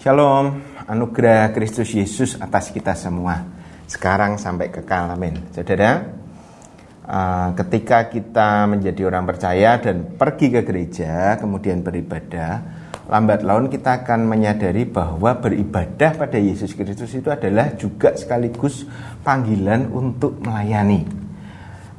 Shalom, anugerah Kristus Yesus atas kita semua. Sekarang sampai kekal, amin. Saudara, uh, ketika kita menjadi orang percaya dan pergi ke gereja Kemudian beribadah Lambat laun kita akan menyadari bahwa beribadah pada Yesus Kristus itu adalah juga sekaligus panggilan untuk melayani.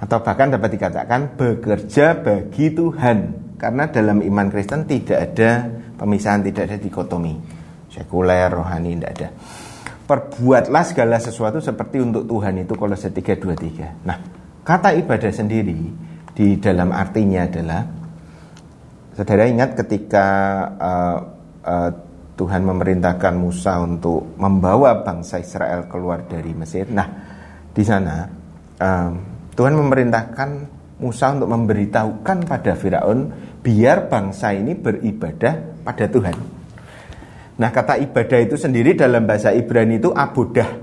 Atau bahkan dapat dikatakan bekerja bagi Tuhan. Karena dalam iman Kristen tidak ada pemisahan, tidak ada dikotomi sekuler, rohani, tidak ada. Perbuatlah segala sesuatu seperti untuk Tuhan itu kalau 323. Nah, kata ibadah sendiri di dalam artinya adalah Saudara ingat ketika uh, uh, Tuhan memerintahkan Musa untuk membawa bangsa Israel keluar dari Mesir. Nah, di sana uh, Tuhan memerintahkan Musa untuk memberitahukan pada Firaun biar bangsa ini beribadah pada Tuhan. Nah kata ibadah itu sendiri dalam bahasa Ibrani itu abodah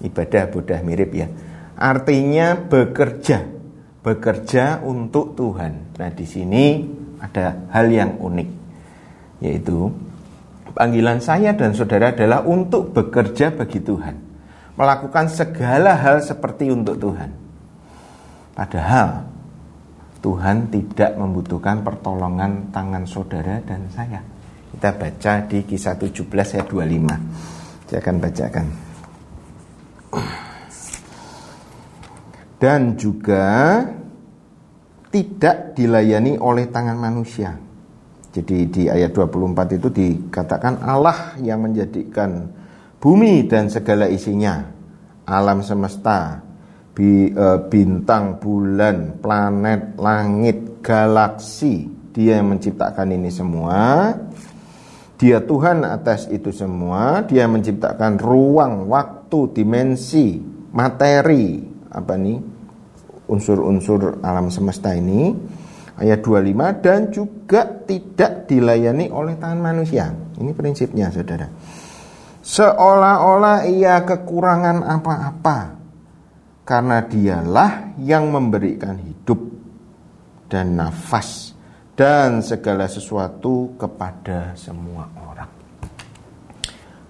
Ibadah abodah mirip ya. Artinya bekerja. Bekerja untuk Tuhan. Nah di sini ada hal yang unik Yaitu Panggilan saya dan saudara adalah untuk bekerja bagi Tuhan. Melakukan segala hal seperti untuk Tuhan. Padahal Tuhan tidak membutuhkan pertolongan tangan saudara dan saya kita baca di kisah 17 ayat 25. Saya akan bacakan. Dan juga tidak dilayani oleh tangan manusia. Jadi di ayat 24 itu dikatakan Allah yang menjadikan bumi dan segala isinya, alam semesta, e, bintang, bulan, planet, langit, galaksi. Dia yang menciptakan ini semua dia Tuhan atas itu semua, dia menciptakan ruang, waktu, dimensi, materi, apa nih? unsur-unsur alam semesta ini. Ayat 25 dan juga tidak dilayani oleh tangan manusia. Ini prinsipnya, Saudara. Seolah-olah ia kekurangan apa-apa karena dialah yang memberikan hidup dan nafas dan segala sesuatu kepada semua orang.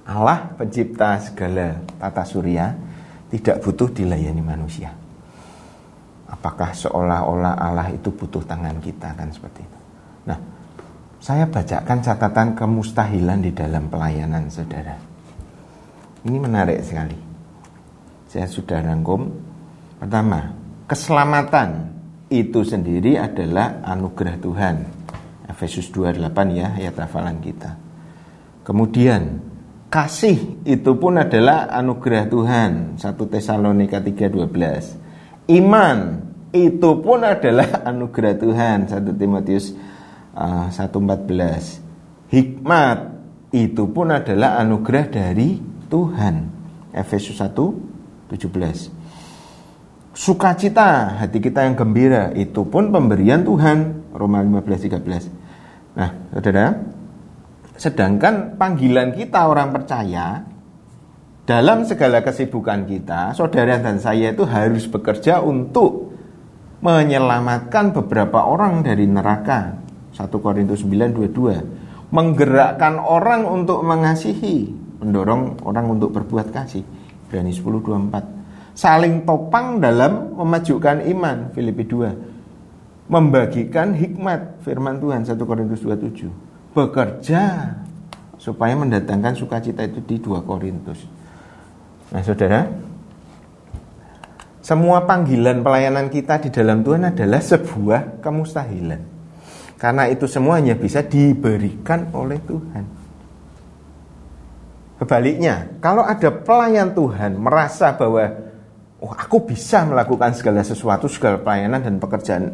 Allah pencipta segala tata surya tidak butuh dilayani manusia. Apakah seolah-olah Allah itu butuh tangan kita kan seperti itu. Nah, saya bacakan catatan kemustahilan di dalam pelayanan saudara. Ini menarik sekali. Saya sudah rangkum. Pertama, keselamatan itu sendiri adalah anugerah Tuhan. Efesus 2:8 ya ayat hafalan kita. Kemudian kasih itu pun adalah anugerah Tuhan. 1 Tesalonika 3:12. Iman itu pun adalah anugerah Tuhan. 1 Timotius uh, 1:14. Hikmat itu pun adalah anugerah dari Tuhan. Efesus 1:17 sukacita hati kita yang gembira itu pun pemberian Tuhan. Roma 15 13 nah saudara sedangkan panggilan kita orang percaya dalam segala kesibukan kita saudara dan saya itu harus bekerja untuk menyelamatkan beberapa orang dari neraka. 1 Korintus 9 22 menggerakkan orang untuk mengasihi. Mendorong orang untuk berbuat kasih. Berani 10 24 saling topang dalam memajukan iman Filipi 2 membagikan hikmat firman Tuhan 1 Korintus 27 bekerja supaya mendatangkan sukacita itu di 2 Korintus. Nah saudara semua panggilan pelayanan kita di dalam Tuhan adalah sebuah kemustahilan. Karena itu semuanya bisa diberikan oleh Tuhan. Sebaliknya, kalau ada pelayan Tuhan merasa bahwa oh aku bisa melakukan segala sesuatu, segala pelayanan dan pekerjaan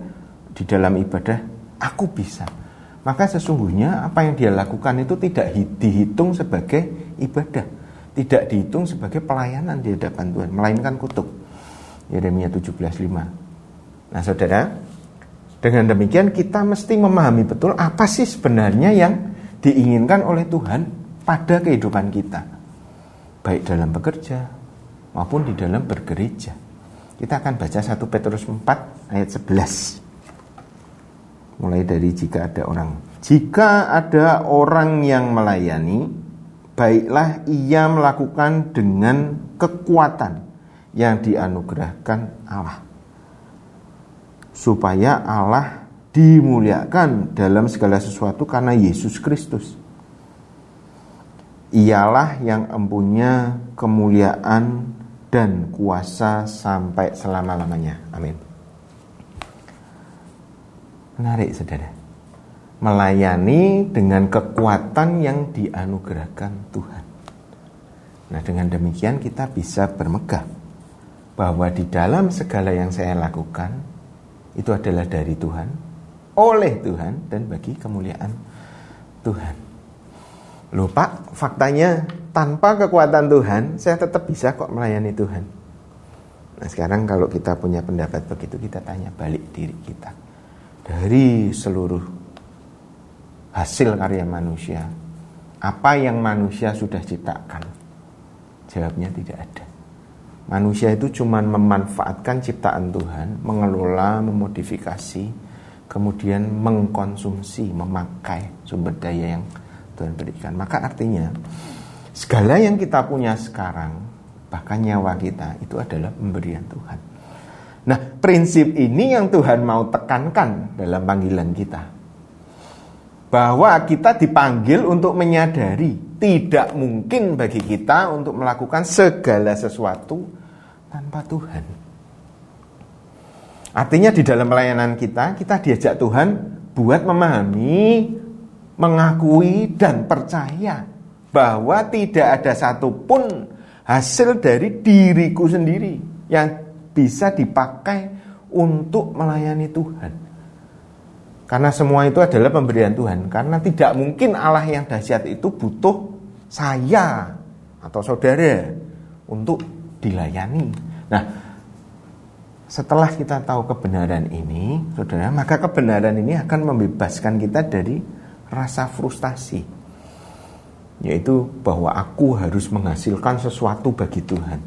di dalam ibadah, aku bisa. Maka sesungguhnya apa yang dia lakukan itu tidak dihitung sebagai ibadah, tidak dihitung sebagai pelayanan di hadapan Tuhan, melainkan kutuk. Yeremia 17:5. Nah, Saudara, dengan demikian kita mesti memahami betul apa sih sebenarnya yang diinginkan oleh Tuhan pada kehidupan kita. Baik dalam bekerja, maupun di dalam bergereja. Kita akan baca 1 Petrus 4 ayat 11. Mulai dari jika ada orang. Jika ada orang yang melayani, baiklah ia melakukan dengan kekuatan yang dianugerahkan Allah. Supaya Allah dimuliakan dalam segala sesuatu karena Yesus Kristus. Ialah yang empunya kemuliaan dan kuasa sampai selama-lamanya. Amin. Menarik, saudara. Melayani dengan kekuatan yang dianugerahkan Tuhan. Nah, dengan demikian kita bisa bermegah bahwa di dalam segala yang saya lakukan itu adalah dari Tuhan, oleh Tuhan dan bagi kemuliaan Tuhan. Loh Pak, faktanya tanpa kekuatan Tuhan saya tetap bisa kok melayani Tuhan. Nah sekarang kalau kita punya pendapat begitu kita tanya balik diri kita. Dari seluruh hasil karya manusia, apa yang manusia sudah ciptakan? Jawabnya tidak ada. Manusia itu cuma memanfaatkan ciptaan Tuhan, mengelola, memodifikasi, kemudian mengkonsumsi, memakai sumber daya yang Tuhan berikan. Maka artinya segala yang kita punya sekarang, bahkan nyawa kita itu adalah pemberian Tuhan. Nah, prinsip ini yang Tuhan mau tekankan dalam panggilan kita. Bahwa kita dipanggil untuk menyadari tidak mungkin bagi kita untuk melakukan segala sesuatu tanpa Tuhan. Artinya di dalam pelayanan kita, kita diajak Tuhan buat memahami, mengakui dan percaya bahwa tidak ada satupun hasil dari diriku sendiri yang bisa dipakai untuk melayani Tuhan. Karena semua itu adalah pemberian Tuhan. Karena tidak mungkin Allah yang dahsyat itu butuh saya atau saudara untuk dilayani. Nah, setelah kita tahu kebenaran ini, saudara, maka kebenaran ini akan membebaskan kita dari rasa frustasi, yaitu bahwa aku harus menghasilkan sesuatu bagi Tuhan.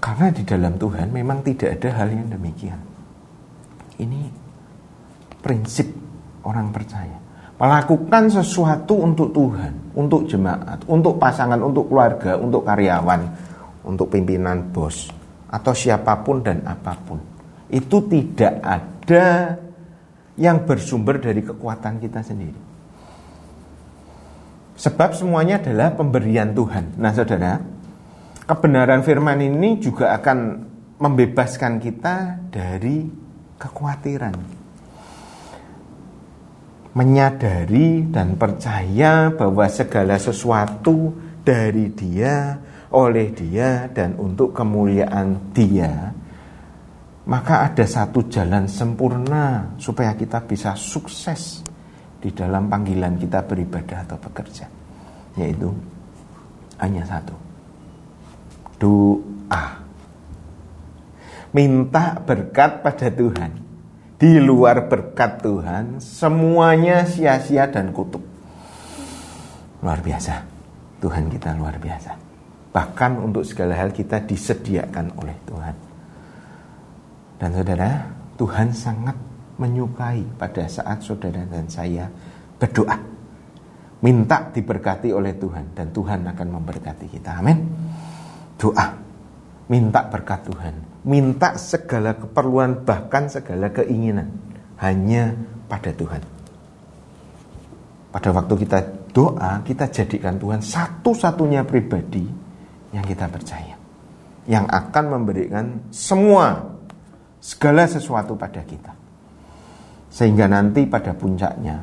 Karena di dalam Tuhan memang tidak ada hal yang demikian. Ini prinsip orang percaya. Melakukan sesuatu untuk Tuhan, untuk jemaat, untuk pasangan, untuk keluarga, untuk karyawan, untuk pimpinan bos atau siapa pun dan apa pun itu tidak ada yang bersumber dari kekuatan kita sendiri. Sebab semuanya adalah pemberian Tuhan. Nah, saudara, kebenaran firman ini juga akan membebaskan kita dari kekhawatiran. Menyadari dan percaya bahwa segala sesuatu dari Dia oleh dia dan untuk kemuliaan dia, maka ada satu jalan sempurna supaya kita bisa sukses di dalam panggilan kita beribadah atau bekerja, yaitu hanya satu. Doa. Minta berkat pada Tuhan. Di luar berkat Tuhan, semuanya sia-sia dan kutuk. Luar biasa. Tuhan kita luar biasa. Bahkan untuk segala hal kita disediakan oleh Tuhan. Dan saudara, Tuhan sangat menyukai pada saat saudara dan saya berdoa. Minta diberkati oleh Tuhan dan Tuhan akan memberkati kita. Amin. Doa. Minta berkat Tuhan. Minta segala keperluan bahkan segala keinginan hanya pada Tuhan. Pada waktu kita doa, kita jadikan Tuhan satu-satunya pribadi yang kita percaya. Yang akan memberikan semua segala sesuatu pada kita. Sehingga nanti pada puncaknya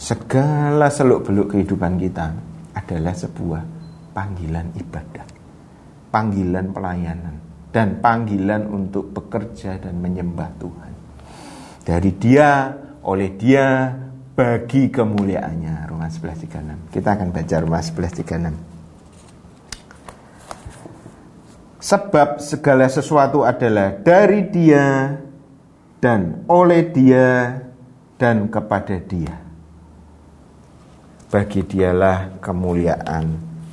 segala seluk-beluk kehidupan kita adalah sebuah panggilan ibadah. Panggilan pelayanan dan panggilan untuk bekerja dan menyembah Tuhan. Dari dia, oleh dia, bagi kemuliaannya. Roma 11.36. Kita akan baca Roma 11.36. Sebab segala sesuatu adalah dari dia dan oleh dia dan kepada dia. Bagi dialah kemuliaan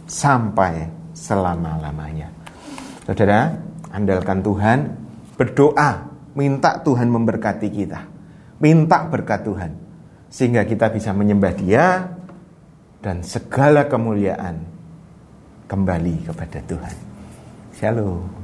sampai selama-lamanya. Saudara, andalkan Tuhan, berdoa, minta Tuhan memberkati kita. Minta berkat Tuhan. Sehingga kita bisa menyembah dia, dan segala kemuliaan kembali kepada Tuhan. Shalom.